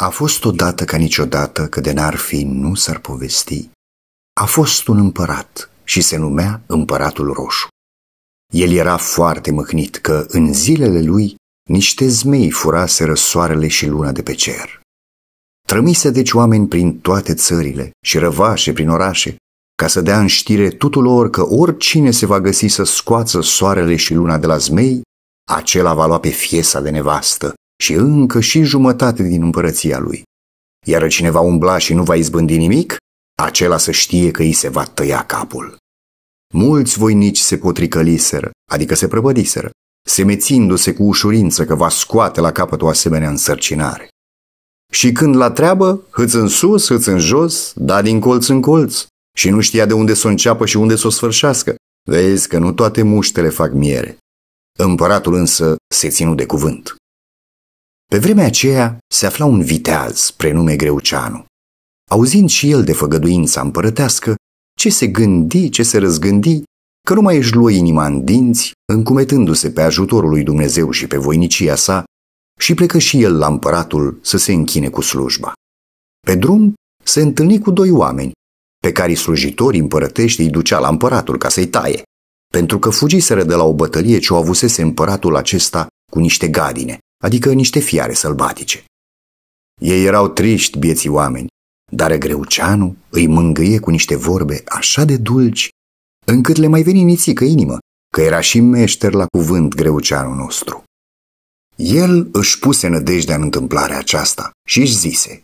A fost odată ca niciodată că de n-ar fi nu s-ar povesti. A fost un împărat și se numea Împăratul Roșu. El era foarte mâhnit că în zilele lui niște zmei furaseră soarele și luna de pe cer. Trămise deci oameni prin toate țările și răvașe prin orașe, ca să dea în știre tuturor că oricine se va găsi să scoată soarele și luna de la zmei, acela va lua pe fiesa de nevastă și încă și jumătate din împărăția lui. Iar cine va umbla și nu va izbândi nimic, acela să știe că îi se va tăia capul. Mulți voinici se potricăliseră, adică se prăbădiseră, semețindu-se cu ușurință că va scoate la capăt o asemenea însărcinare. Și când la treabă, hâț în sus, hâț în jos, da din colț în colț, și nu știa de unde să o înceapă și unde să o sfârșească. Vezi că nu toate muștele fac miere. Împăratul însă se ținu de cuvânt. Pe vremea aceea se afla un viteaz, prenume Greuceanu. Auzind și el de făgăduința împărătească, ce se gândi, ce se răzgândi, că nu mai își luă inima în dinți, încumetându-se pe ajutorul lui Dumnezeu și pe voinicia sa, și plecă și el la împăratul să se închine cu slujba. Pe drum se întâlni cu doi oameni, pe care slujitorii împărătești îi ducea la împăratul ca să-i taie, pentru că fugiseră de la o bătălie ce o avusese împăratul acesta cu niște gadine, adică niște fiare sălbatice. Ei erau triști, bieții oameni, dar Greuceanu îi mângâie cu niște vorbe așa de dulci, încât le mai veni nițică inimă, că era și meșter la cuvânt Greuceanu nostru. El își puse nădejdea în întâmplarea aceasta și își zise,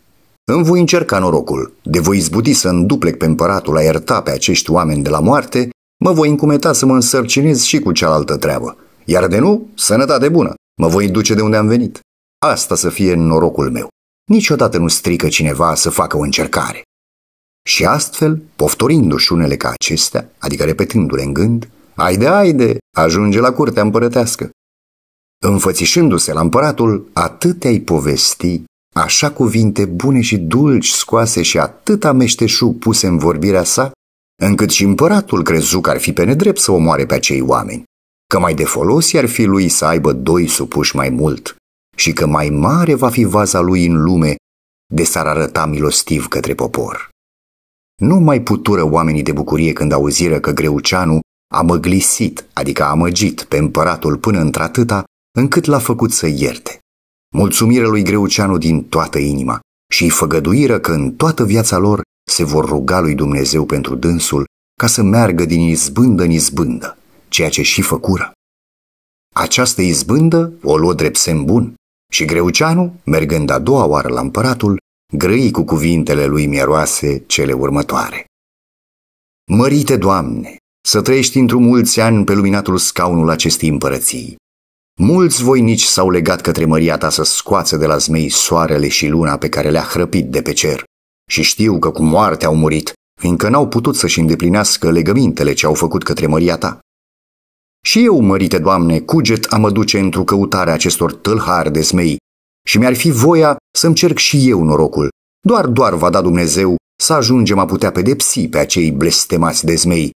îmi voi încerca norocul, de voi izbuti să înduplec pe împăratul a ierta pe acești oameni de la moarte, mă voi încumeta să mă însărcinez și cu cealaltă treabă, iar de nu, sănătate bună, mă voi duce de unde am venit. Asta să fie norocul meu. Niciodată nu strică cineva să facă o încercare. Și astfel, poftorindu-și unele ca acestea, adică repetându-le în gând, Haide, haide, ajunge la curtea împărătească. Înfățișându-se la împăratul, atâtea-i povesti, așa cuvinte bune și dulci scoase și atâta meșteșug puse în vorbirea sa, încât și împăratul crezu că ar fi pe nedrept să omoare pe acei oameni, că mai de folos ar fi lui să aibă doi supuși mai mult și că mai mare va fi vaza lui în lume de s-ar arăta milostiv către popor. Nu mai putură oamenii de bucurie când auziră că Greuceanu a măglisit, adică a amăgit pe împăratul până într-atâta încât l-a făcut să ierte. Mulțumiră lui Greuceanu din toată inima și îi făgăduiră că în toată viața lor se vor ruga lui Dumnezeu pentru dânsul ca să meargă din izbândă în izbândă, ceea ce și făcură. Această izbândă o luă drept semn bun și Greuceanu, mergând a doua oară la împăratul, grăi cu cuvintele lui mieroase cele următoare. Mărite, Doamne, să trăiești într-un mulți ani pe luminatul scaunul acestei împărății. Mulți voinici s-au legat către măria ta să scoață de la zmei soarele și luna pe care le-a hrăpit de pe cer. Și știu că cu moarte au murit, fiindcă n-au putut să-și îndeplinească legămintele ce au făcut către măria ta. Și eu, mărite Doamne, cuget a mă duce într-o căutare acestor tâlhari de zmei și mi-ar fi voia să-mi cerc și eu norocul. Doar, doar va da Dumnezeu să ajungem a putea pedepsi pe acei blestemați de zmei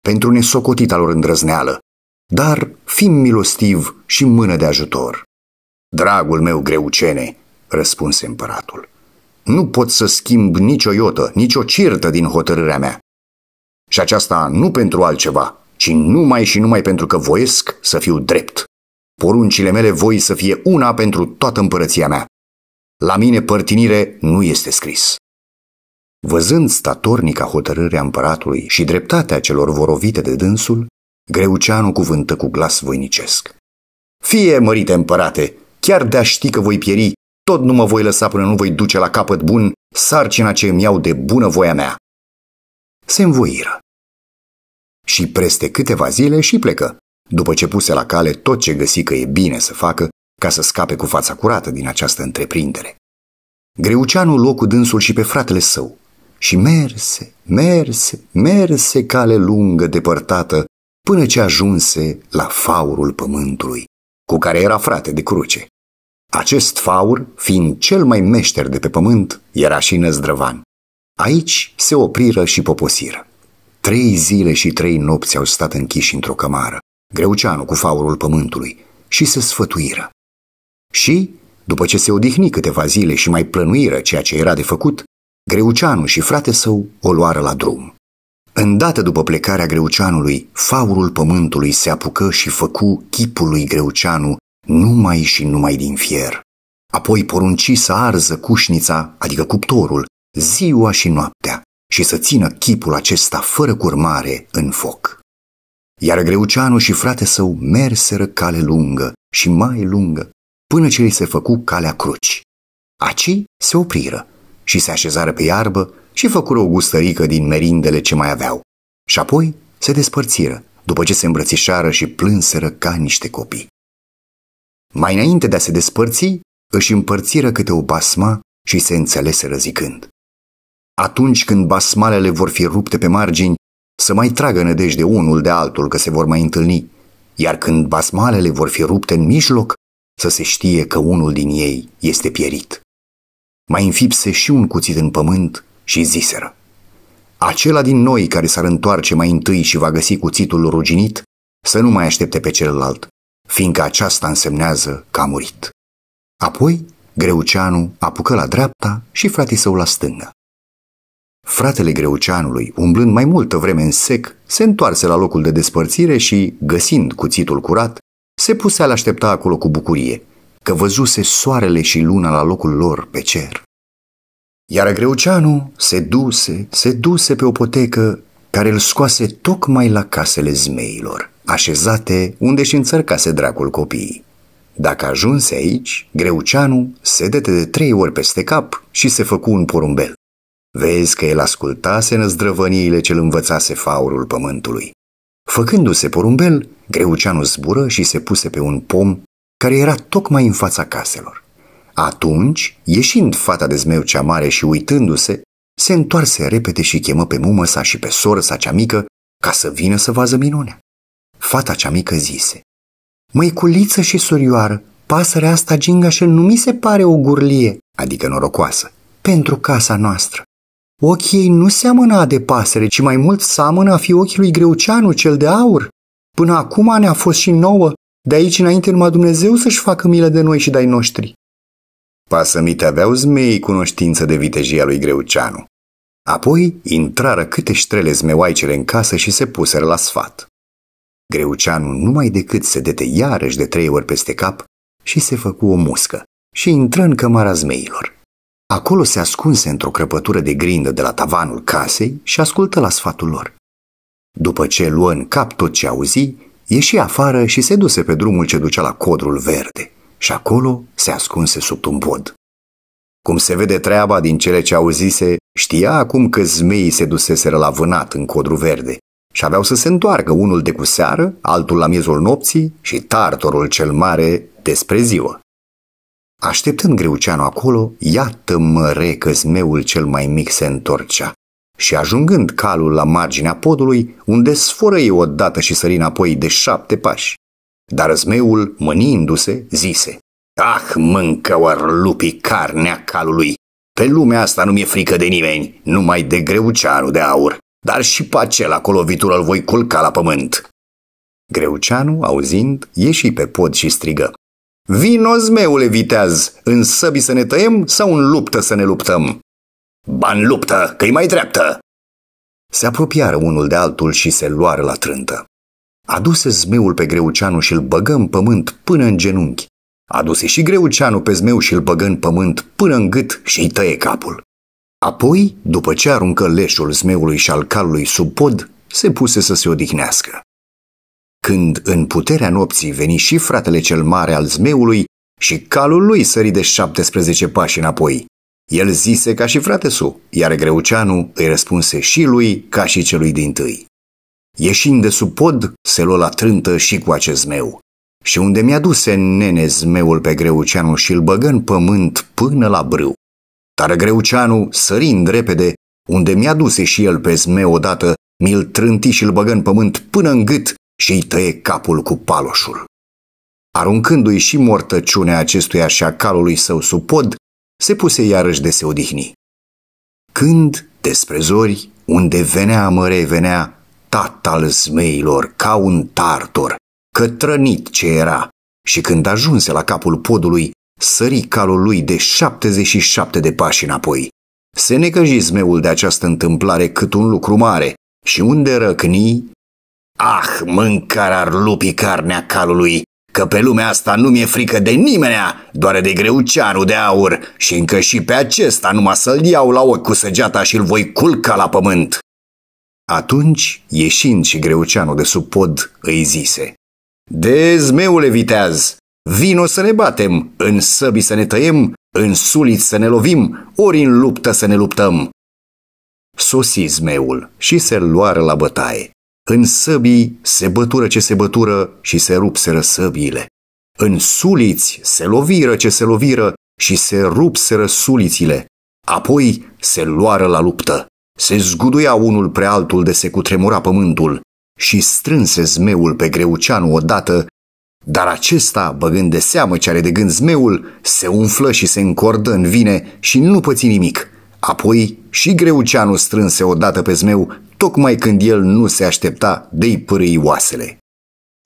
pentru nesocotita lor îndrăzneală, dar fim milostiv și mână de ajutor. Dragul meu greucene, răspunse împăratul, nu pot să schimb nicio iotă, nicio cirtă din hotărârea mea. Și aceasta nu pentru altceva, ci numai și numai pentru că voiesc să fiu drept. Poruncile mele voi să fie una pentru toată împărăția mea. La mine părtinire nu este scris. Văzând statornica hotărârea împăratului și dreptatea celor vorovite de dânsul, Greuceanu cuvântă cu glas voinicesc. Fie, mărite împărate, chiar de-a ști că voi pieri, tot nu mă voi lăsa până nu voi duce la capăt bun sarcina ce îmi iau de bună voia mea. Se învoiră. Și preste câteva zile și plecă, după ce puse la cale tot ce găsi că e bine să facă ca să scape cu fața curată din această întreprindere. Greuceanu luă cu dânsul și pe fratele său și merse, merse, merse cale lungă, depărtată, până ce ajunse la faurul pământului, cu care era frate de cruce. Acest faur, fiind cel mai meșter de pe pământ, era și năzdrăvan. Aici se opriră și poposiră. Trei zile și trei nopți au stat închiși într-o cămară, Greuceanu cu faurul pământului, și se sfătuiră. Și, După ce se odihni câteva zile și mai plănuiră ceea ce era de făcut, Greuceanu și frate său o luară la drum. Îndată după plecarea Greuceanului, faurul pământului se apucă și făcu chipul lui Greuceanu numai și numai din fier. Apoi porunci să arză cușnița, adică cuptorul, ziua și noaptea și să țină chipul acesta fără curmare în foc. Iar Greuceanu și frate său merseră cale lungă și mai lungă, până ce li se făcu calea cruci. Aci se opriră și se așezară pe iarbă și făcură o gustărică din merindele ce mai aveau. Și apoi se despărțiră, după ce se îmbrățișară și plânseră ca niște copii. Mai înainte de a se despărți, își împărțiră câte o basma și se înțeleseră zicând. Atunci când basmalele vor fi rupte pe margini, să mai tragă nădejde unul de altul că se vor mai întâlni, iar când basmalele vor fi rupte în mijloc, să se știe că unul din ei este pierit. Mai înfipse și un cuțit în pământ și ziseră. Acela din noi care s-ar întoarce mai întâi și va găsi cuțitul ruginit, să nu mai aștepte pe celălalt, fiindcă aceasta însemnează că a murit. Apoi, Greuceanu apucă la dreapta și fratii său la stânga. Fratele Greuceanului, umblând mai multă vreme în sec, se întoarse la locul de despărțire și, găsind cuțitul curat, se puse a aștepta acolo cu bucurie, că văzuse soarele și luna la locul lor pe cer. Iar Greuceanu se duse, se duse pe o potecă care îl scoase tocmai la casele zmeilor, așezate unde și înțărcase dracul copiii. Dacă ajunse aici, Greuceanu se dete de trei ori peste cap și se făcu un porumbel. Vezi că el ascultase năzdrăvăniile ce-l învățase faurul pământului. Făcându-se porumbel, Greuceanu zbură și se puse pe un pom care era tocmai în fața caselor. Atunci, ieșind fata de zmeu cea mare și uitându-se, se întoarse repede și chemă pe mumă sa și pe soră sa cea mică ca să vină să vază minunea. Fata cea mică zise, Măiculiță și surioară, pasărea asta gingașă nu mi se pare o gurlie, adică norocoasă, pentru casa noastră. Ochii ei nu seamănă de pasăre, ci mai mult seamănă a fi ochii lui Greuceanu, cel de aur. Până acum ne-a fost și nouă, de aici înainte numai Dumnezeu să-și facă milă de noi și de-ai noștri. Pasămite aveau zmei cunoștință de vitejia lui Greuceanu. Apoi intrară câte ștrele zmeoaicele în casă și se puseră la sfat. Greuceanu numai decât se dete iarăși de trei ori peste cap și se făcu o muscă și intră în cămara zmeilor. Acolo se ascunse într-o crăpătură de grindă de la tavanul casei și ascultă la sfatul lor. După ce luă în cap tot ce auzi, ieși afară și se duse pe drumul ce ducea la codrul verde și acolo se ascunse sub un pod. Cum se vede treaba din cele ce auzise, știa acum că zmeii se duseseră la vânat în codru verde și aveau să se întoarcă unul de cu seară, altul la miezul nopții și tartorul cel mare despre ziua. Așteptând Greuceanu acolo, iată măre că zmeul cel mai mic se întorcea și ajungând calul la marginea podului, unde sfărăi odată și sări înapoi de șapte pași. Dar zmeul, mânindu-se, zise, Ah, mâncă oar lupii carnea calului! Pe lumea asta nu mi-e frică de nimeni, numai de Greuceanu de aur, dar și pe acela cu lovitură îl voi culca la pământ. Greuceanu, auzind, ieși pe pod și strigă. Vino, zmeule viteaz, în săbi să ne tăiem sau în luptă să ne luptăm? Ban luptă, că-i mai dreaptă! Se apropiară unul de altul și se luară la trântă. Aduse zmeul pe Greuceanu și îl băgă în pământ până în genunchi. Aduse și Greuceanu pe zmeu și îl băgă în pământ până în gât și îi tăie capul. Apoi, după ce aruncă leșul zmeului și al calului sub pod, se puse să se odihnească. Când în puterea nopții veni și fratele cel mare al zmeului și calul lui sări de 17 pași înapoi, el zise ca și frate su, iar Greuceanu îi răspunse și lui ca și celui din tâi. Ieșind de sub pod, se luă la trântă și cu acest zmeu. Și unde mi-a dus nene zmeul pe Greuceanu și îl băgă în pământ până la brâu. Dar Greuceanu, sărind repede, unde mi-a duse și el pe zmeu odată, mi-l trânti și îl băgă în pământ până în gât și îi tăie capul cu paloșul. Aruncându-i și mortăciunea acestuia și a calului său sub pod, se puse iarăși de se odihni. Când, despre zori, unde venea măre venea tatăl zmeilor ca un tartor, cătrănit ce era, și când ajunse la capul podului, sări calul lui de 77 de pași înapoi. Se necăji zmeul de această întâmplare cât un lucru mare și unde răcni... Ah, mâncarea ar lupi carnea calului, că pe lumea asta nu mi-e frică de nimenea, doar de greuceanul de aur și încă și pe acesta numai să-l iau la ochi cu săgeata și-l voi culca la pământ. Atunci, ieșind și greuceanul de sub pod, îi zise De zmeule viteaz, vino să ne batem, în săbii să ne tăiem, în suliți să ne lovim, ori în luptă să ne luptăm. Sosi zmeul și se luară la bătaie. În săbii se bătură ce se bătură și se rupseră săbiile. În suliți se loviră ce se loviră și se rupseră sulițile. Apoi se luară la luptă. Se zguduia unul pre altul de se cutremura pământul și strânse zmeul pe greuceanu odată, dar acesta, băgând de seamă ce are de gând zmeul, se umflă și se încordă în vine și nu păți nimic. Apoi și greuceanu strânse odată pe zmeu, tocmai când el nu se aștepta de-i pârâi oasele.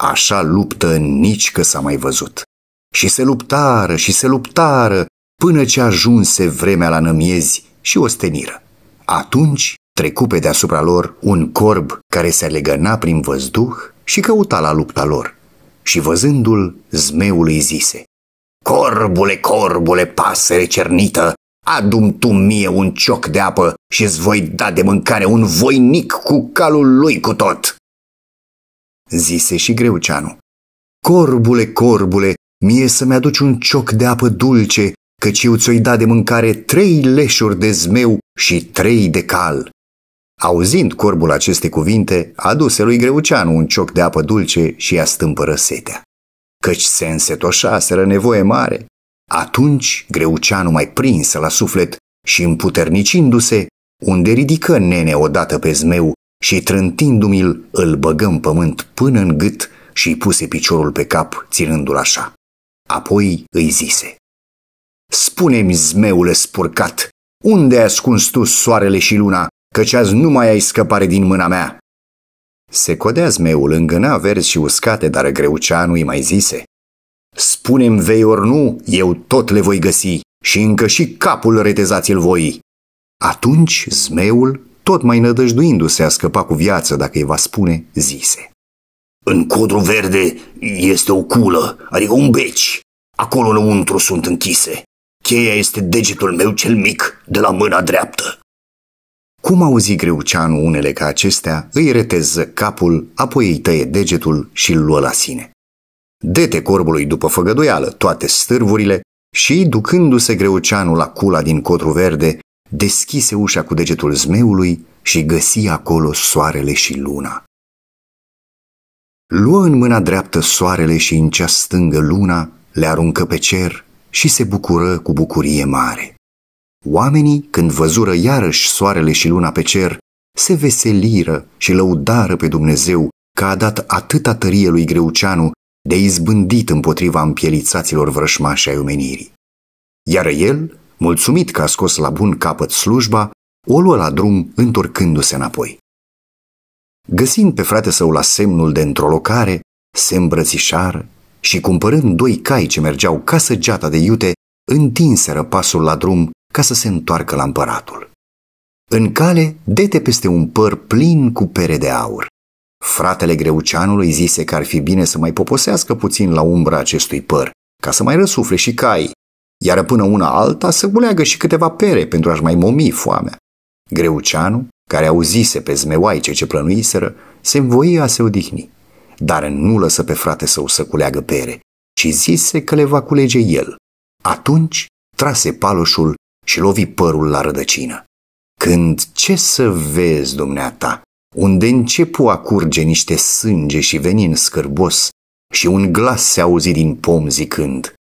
Așa luptă nici că s-a mai văzut. Și se luptară și se luptară până ce ajunse vremea la nămiezi și osteniră. Atunci trecu pe deasupra lor un corb care se legăna prin văzduh și căuta la lupta lor. Și văzându-l, zmeul îi zise, Corbule, corbule, pasăre cernită, adum tu mie un cioc de apă și îți voi da de mâncare un voinic cu calul lui cu tot. Zise și Greuceanu, Corbule, corbule, mie să-mi aduci un cioc de apă dulce, căci eu ți-o da de mâncare trei leșuri de zmeu și trei de cal. Auzind corbul aceste cuvinte, aduse lui Greuceanu un cioc de apă dulce și i-a stâmpără setea. Căci se însetoșaseră nevoie mare. Atunci Greuceanu mai prinsă la suflet și împuternicindu-se, unde ridică nene odată pe zmeu și trântindu-mi-l îl băgă în pământ până în gât și îi puse piciorul pe cap, ținându-l așa. Apoi îi zise, Spune-mi, zmeule spurcat, unde ai ascuns tu soarele și luna, căci azi nu mai ai scăpare din mâna mea? Se codea zmeul, îngâna verzi și uscate, dar greuceanu îi mai zise. Spune-mi vei ori nu, eu tot le voi găsi și încă și capul retezați-l voi. Atunci zmeul, tot mai nădăjduindu-se a scăpa cu viață dacă îi va spune, zise. În codru verde este o culă, adică un beci. Acolo înăuntru sunt închise. Cheia este degetul meu cel mic, de la mâna dreaptă. Cum auzi Greuceanu unele ca acestea, îi reteză capul, apoi îi tăie degetul și îl luă la sine. Dete corbului după făgăduială toate stârvurile și, ducându-se Greuceanu la cula din cotru verde, deschise ușa cu degetul zmeului și găsi acolo soarele și luna. Luă în mâna dreaptă soarele și în cea stângă luna, le aruncă pe cer și se bucură cu bucurie mare. Oamenii, când văzură iarăși soarele și luna pe cer, se veseliră și lăudară pe Dumnezeu că a dat atâta tărie lui Greuceanu de izbândit împotriva împielițaților vrășmași ai omenirii. Iar el, mulțumit că a scos la bun capăt slujba, o luă la drum întorcându-se înapoi. Găsind pe frate său la semnul de întrolocare, se îmbrățișară și cumpărând doi cai ce mergeau ca săgeata de iute, întinseră pasul la drum ca să se întoarcă la împăratul. În cale, dete peste un păr plin cu pere de aur. Fratele Greuceanului zise că ar fi bine să mai poposească puțin la umbra acestui păr, ca să mai răsufle și cai, iar până una alta să guleagă și câteva pere pentru a-și mai momi foamea. Greuceanu, care auzise pe zmeoaice ce plănuiseră, se învoie a se odihni, dar nu lăsă pe frate său să culeagă pere, ci zise că le va culege el. Atunci trase paloșul și lovi părul la rădăcină. Când ce să vezi, dumneata, unde începu a curge niște sânge și venin scârbos și un glas se auzi din pom zicând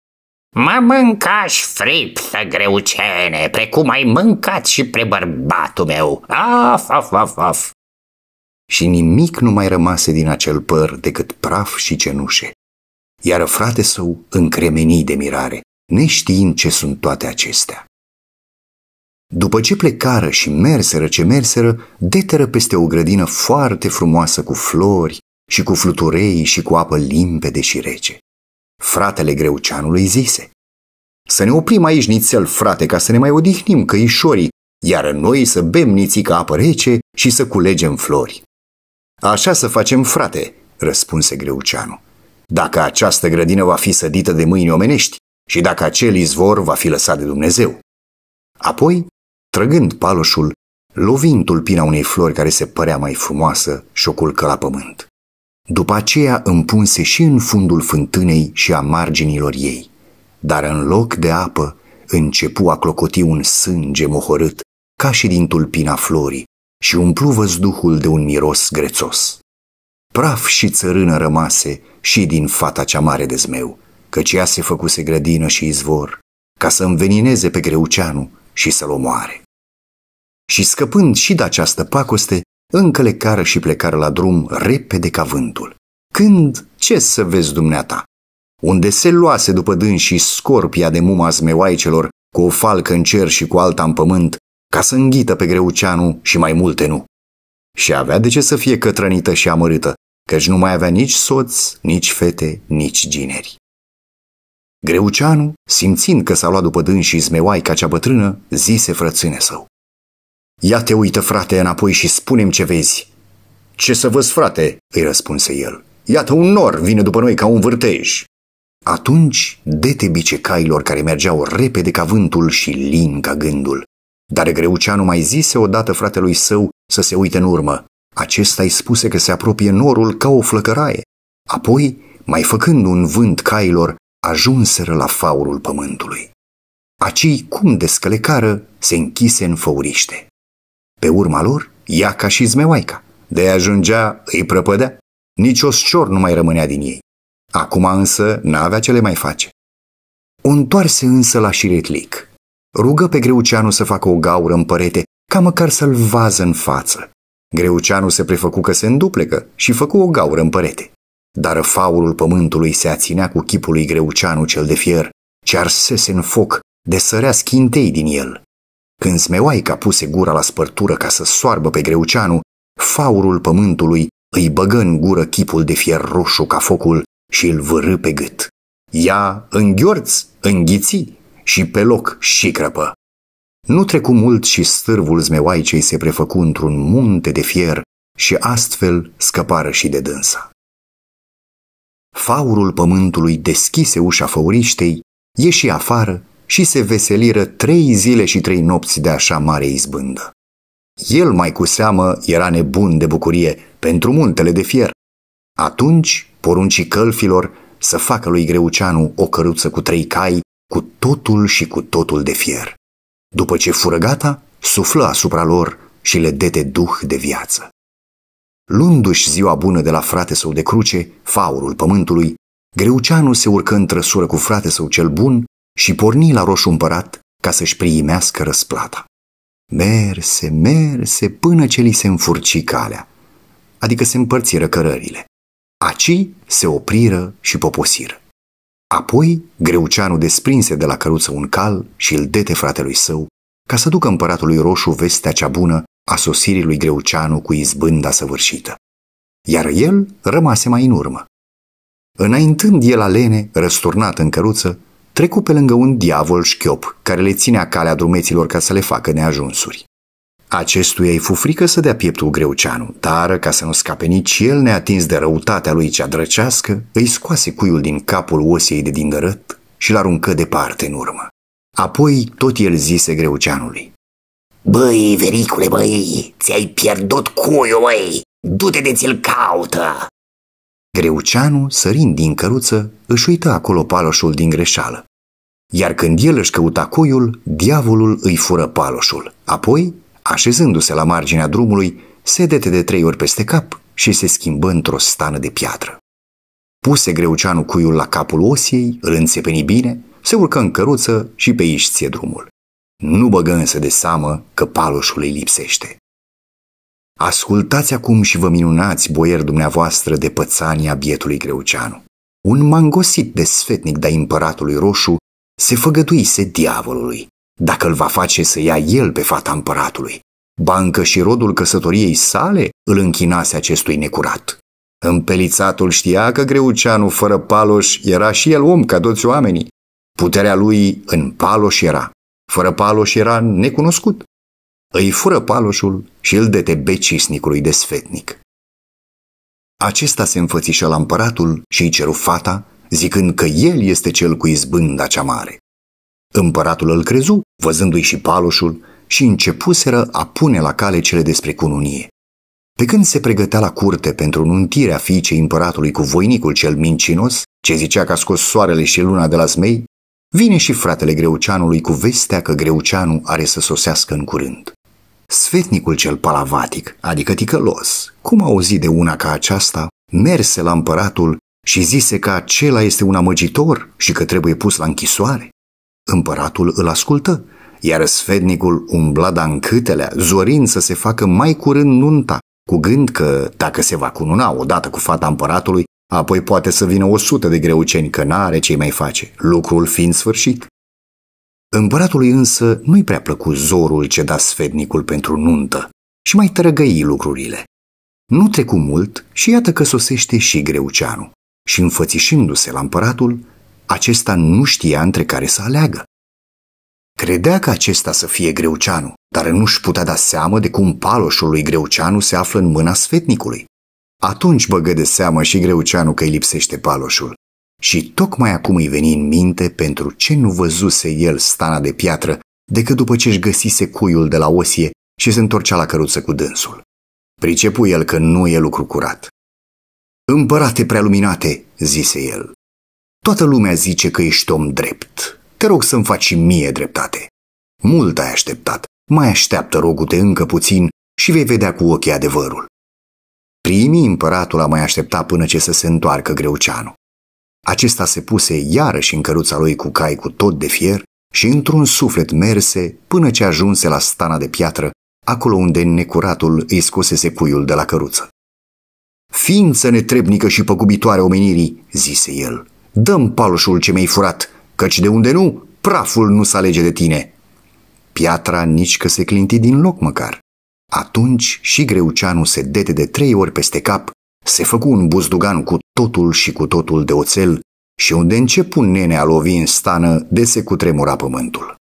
Mă mâncași friptă greucene, precum ai mâncat și pre bărbatul meu. Af, af, af, af. Și nimic nu mai rămase din acel păr decât praf și cenușe. Iar frate său încremeni de mirare, neștiind ce sunt toate acestea. După ce plecară și merseră ce merseră, deteră peste o grădină foarte frumoasă cu flori și cu fluturei și cu apă limpede și rece. Fratele Greuceanului zise, Să ne oprim aici nițel, frate, ca să ne mai odihnim căișorii, iar noi să bem nițică apă rece și să culegem flori. Așa să facem, frate, răspunse Greuceanu. Dacă această grădină va fi sădită de mâini omenești și dacă acel izvor va fi lăsat de Dumnezeu. Apoi, trăgând paloșul, lovind tulpina unei flori care se părea mai frumoasă și o culcă la pământ. După aceea împunse și în fundul fântânei și a marginilor ei, dar în loc de apă începu a clocoti un sânge mohorât ca și din tulpina florii și umplu văzduhul de un miros grețos. Praf și țărână rămase și din fata cea mare de zmeu, căci ea se făcuse grădină și izvor, ca să învenineze pe greuceanu și să-l omoare. Și scăpând și de această pacoste, încălecară și plecară la drum repede ca vântul. Când, ce să vezi dumneata? Unde se luase după și scorpia de muma zmeoaicelor, cu o falcă în cer și cu alta în pământ, ca să înghită pe greuceanu și mai multe nu. Și avea de ce să fie cătrănită și amărâtă, căci nu mai avea nici soț, nici fete, nici gineri. Greuceanu, simțind că s-a luat după dânsii zmeoaica cea bătrână, zise frățâne său. Ia te uită, frate, înapoi și spunem ce vezi. Ce să văz, frate, îi răspunse el. Iată un nor vine după noi ca un vârtej. Atunci dete bice cailor care mergeau repede ca vântul și lin ca gândul. Dar Greuceanu mai zise odată fratelui său să se uite în urmă. Acesta îi spuse că se apropie norul ca o flăcăraie. Apoi, mai făcând un vânt cailor, ajunseră la faurul pământului. Acii, cum descălecară, se închise în făuriște. Pe urma lor, ea ca și zmeoaica. De ajungea, îi prăpădea. Nici o scior nu mai rămânea din ei. Acum însă n-avea ce le mai face. O întoarse însă la șiretlic. Rugă pe Greuceanu să facă o gaură în părete, ca măcar să-l vază în față. Greuceanu se prefăcu că se înduplecă și făcu o gaură în părete. Dar faurul pământului se aținea cu chipul lui Greuceanu cel de fier, ce arsese în foc, de sărea schintei din el. Când Smeoaica puse gura la spărtură ca să soarbă pe Greuceanu, faurul pământului îi băgă în gură chipul de fier roșu ca focul și îl vârâ pe gât. Ea înghiorț, înghiți și pe loc și crăpă. Nu trecu mult și stârvul zmeoaicei se prefăcu într-un munte de fier și astfel scăpară și de dânsa. Faurul pământului deschise ușa făuriștei, ieși afară și se veseliră trei zile și trei nopți de așa mare izbândă. El mai cu seamă era nebun de bucurie pentru muntele de fier. Atunci porunci călfilor să facă lui Greuceanu o căruță cu trei cai, cu totul și cu totul de fier. După ce fură gata, suflă asupra lor și le dete duh de viață. Luându-și ziua bună de la frate său de cruce, faurul pământului, Greuceanu se urcă în trăsură cu frate său cel bun și porni la roșu împărat ca să-și primească răsplata. Merse, merse, până ce li se înfurci calea, adică se împărțiră cărările. Aci se opriră și poposiră. Apoi, Greuceanu desprinse de la căruță un cal și îl dete fratelui său, ca să ducă împăratului roșu vestea cea bună a sosirii lui Greuceanu cu izbânda săvârșită. Iar el rămase mai în urmă. Înaintând el alene, răsturnat în căruță, trecu pe lângă un diavol șchiop care le ținea calea drumeților ca să le facă neajunsuri. Acestuia îi fu frică să dea pieptul greuceanu, dar, ca să nu scape nici el neatins de răutatea lui cea drăcească, îi scoase cuiul din capul osiei de dindărăt și l-aruncă departe în urmă. Apoi tot el zise greuceanului. Băi, vericule, băi, ți-ai pierdut cuiul, băi, du-te de ți-l caută! Greuceanu, sărind din căruță, își uită acolo paloșul din greșeală. Iar când el își căuta cuiul, diavolul îi fură paloșul. Apoi, așezându-se la marginea drumului, se dete de trei ori peste cap și se schimbă într-o stană de piatră. Puse Greuceanu cuiul la capul osiei, îl înțepeni bine, se urcă în căruță și pe aici ție drumul. Nu băgă însă de seamă că paloșul îi lipsește. Ascultați acum și vă minunați, boieri dumneavoastră, de pățania bietului Greuceanu. Un mangosit de sfetnic de împăratului roșu se făgăduise diavolului, dacă îl va face să ia el pe fata împăratului. Bancă și rodul căsătoriei sale îl închinase acestui necurat. Împelițatul știa că Greuceanu, fără paloș, era și el om ca toți oamenii. Puterea lui în paloș era, fără paloș era necunoscut. Îi fură paloșul și îl dete becisnicului de sfetnic. Acesta se înfățișă la împăratul și îi ceru fata, zicând că el este cel cu izbânda cea mare. Împăratul îl crezu, văzându-i și paloșul, și începuseră a pune la cale cele despre cununie. Pe când se pregătea la curte pentru nuntirea fiicei împăratului cu voinicul cel mincinos, ce zicea că a scos soarele și luna de la zmei, vine și fratele Greuceanului cu vestea că Greuceanu are să sosească în curând. Sfetnicul cel palavatic, adică ticălos, cum a auzit de una ca aceasta, merse la împăratul și zise că acela este un amăgitor și că trebuie pus la închisoare. Împăratul îl ascultă, iar sfetnicul umbla în câtelea, zorind să se facă mai curând nunta, cu gând că, dacă se va cununa odată cu fata împăratului, apoi poate să vină o sută de greuceni că n-are ce mai face, lucrul fiind sfârșit. Împăratului însă nu-i prea plăcut zorul ce da sfetnicul pentru nuntă și mai tărăgăi lucrurile. Nu trecu mult și iată că sosește și Greuceanu și înfățișându-se la împăratul, acesta nu știa între care să aleagă. Credea că acesta să fie Greuceanu, dar nu-și putea da seamă de cum paloșul lui Greuceanu se află în mâna sfetnicului. Atunci băgă de seamă și Greuceanu că îi lipsește paloșul. Și tocmai acum îi veni în minte pentru ce nu văzuse el stana de piatră decât după ce își găsise cuiul de la osie și se întorcea la căruță cu dânsul. Pricepu el că nu e lucru curat. Împărate prealuminate, zise el, toată lumea zice că ești om drept. Te rog să-mi faci și mie dreptate. Mult ai așteptat, mai așteaptă rogute încă puțin și vei vedea cu ochii adevărul. Primii împăratul a mai așteptat până ce să se întoarcă Greuceanu. Acesta se puse iarăși în căruța lui cu cai cu tot de fier și într-un suflet merse până ce ajunse la stana de piatră, acolo unde necuratul îi scosese cuiul de la căruță. Ființă netrebnică și păgubitoare omenirii, zise el, dăm paloșul ce mi-ai furat, căci de unde nu, praful nu se alege de tine. Piatra nici că se clinti din loc măcar. Atunci și Greuceanu se dete de trei ori peste cap, se făcu un buzdugan cu totul și cu totul de oțel și unde începu nene a lovi în stană, de se cutremura pământul.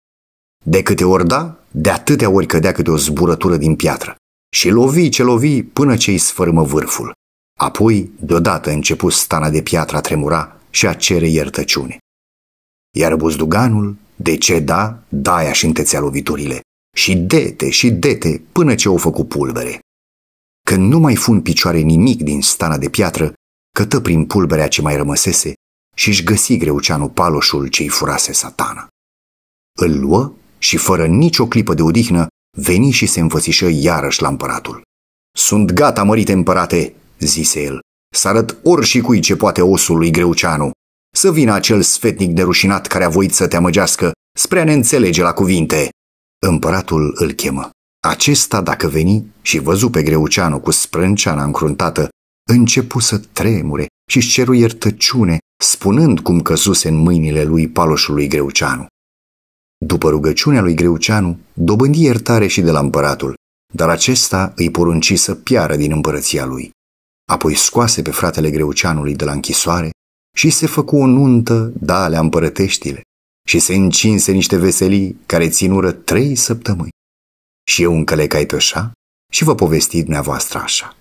De câte ori da, de atâtea ori cădea câte o zburătură din piatră și lovi ce lovi până ce îi sfărâmă vârful. Apoi, deodată începu stana de piatră a tremura și a cere iertăciune. Iar buzduganul, de ce da, daia și întețea loviturile și dete și dete până ce o făcut pulbere. Când nu mai fu în picioare nimic din stana de piatră, cătă prin pulberea ce mai rămăsese și își găsi greuceanu paloșul ce-i furase satana. Îl luă și fără nicio clipă de odihnă veni și se înfățișă iarăși la împăratul. Sunt gata, mărite împărate, zise el, să arăt și cui ce poate osul lui Greuceanu, să vină acel sfetnic nerușinat care a voit să te amăgească spre a ne înțelege la cuvinte. Împăratul îl chemă. Acesta, dacă veni și văzu pe Greuceanu cu sprânceana încruntată, începu să tremure și-și ceru iertăciune, spunând cum căzuse în mâinile lui paloșului Greuceanu. După rugăciunea lui Greuceanu, dobândi iertare și de la împăratul, dar acesta îi porunci să piară din împărăția lui. Apoi scoase pe fratele Greuceanului de la închisoare și se făcu o nuntă de alea împărăteștile și se încinse niște veselii care ținură trei săptămâni. Și eu încălecai pe așa și vă povesti dumneavoastră așa.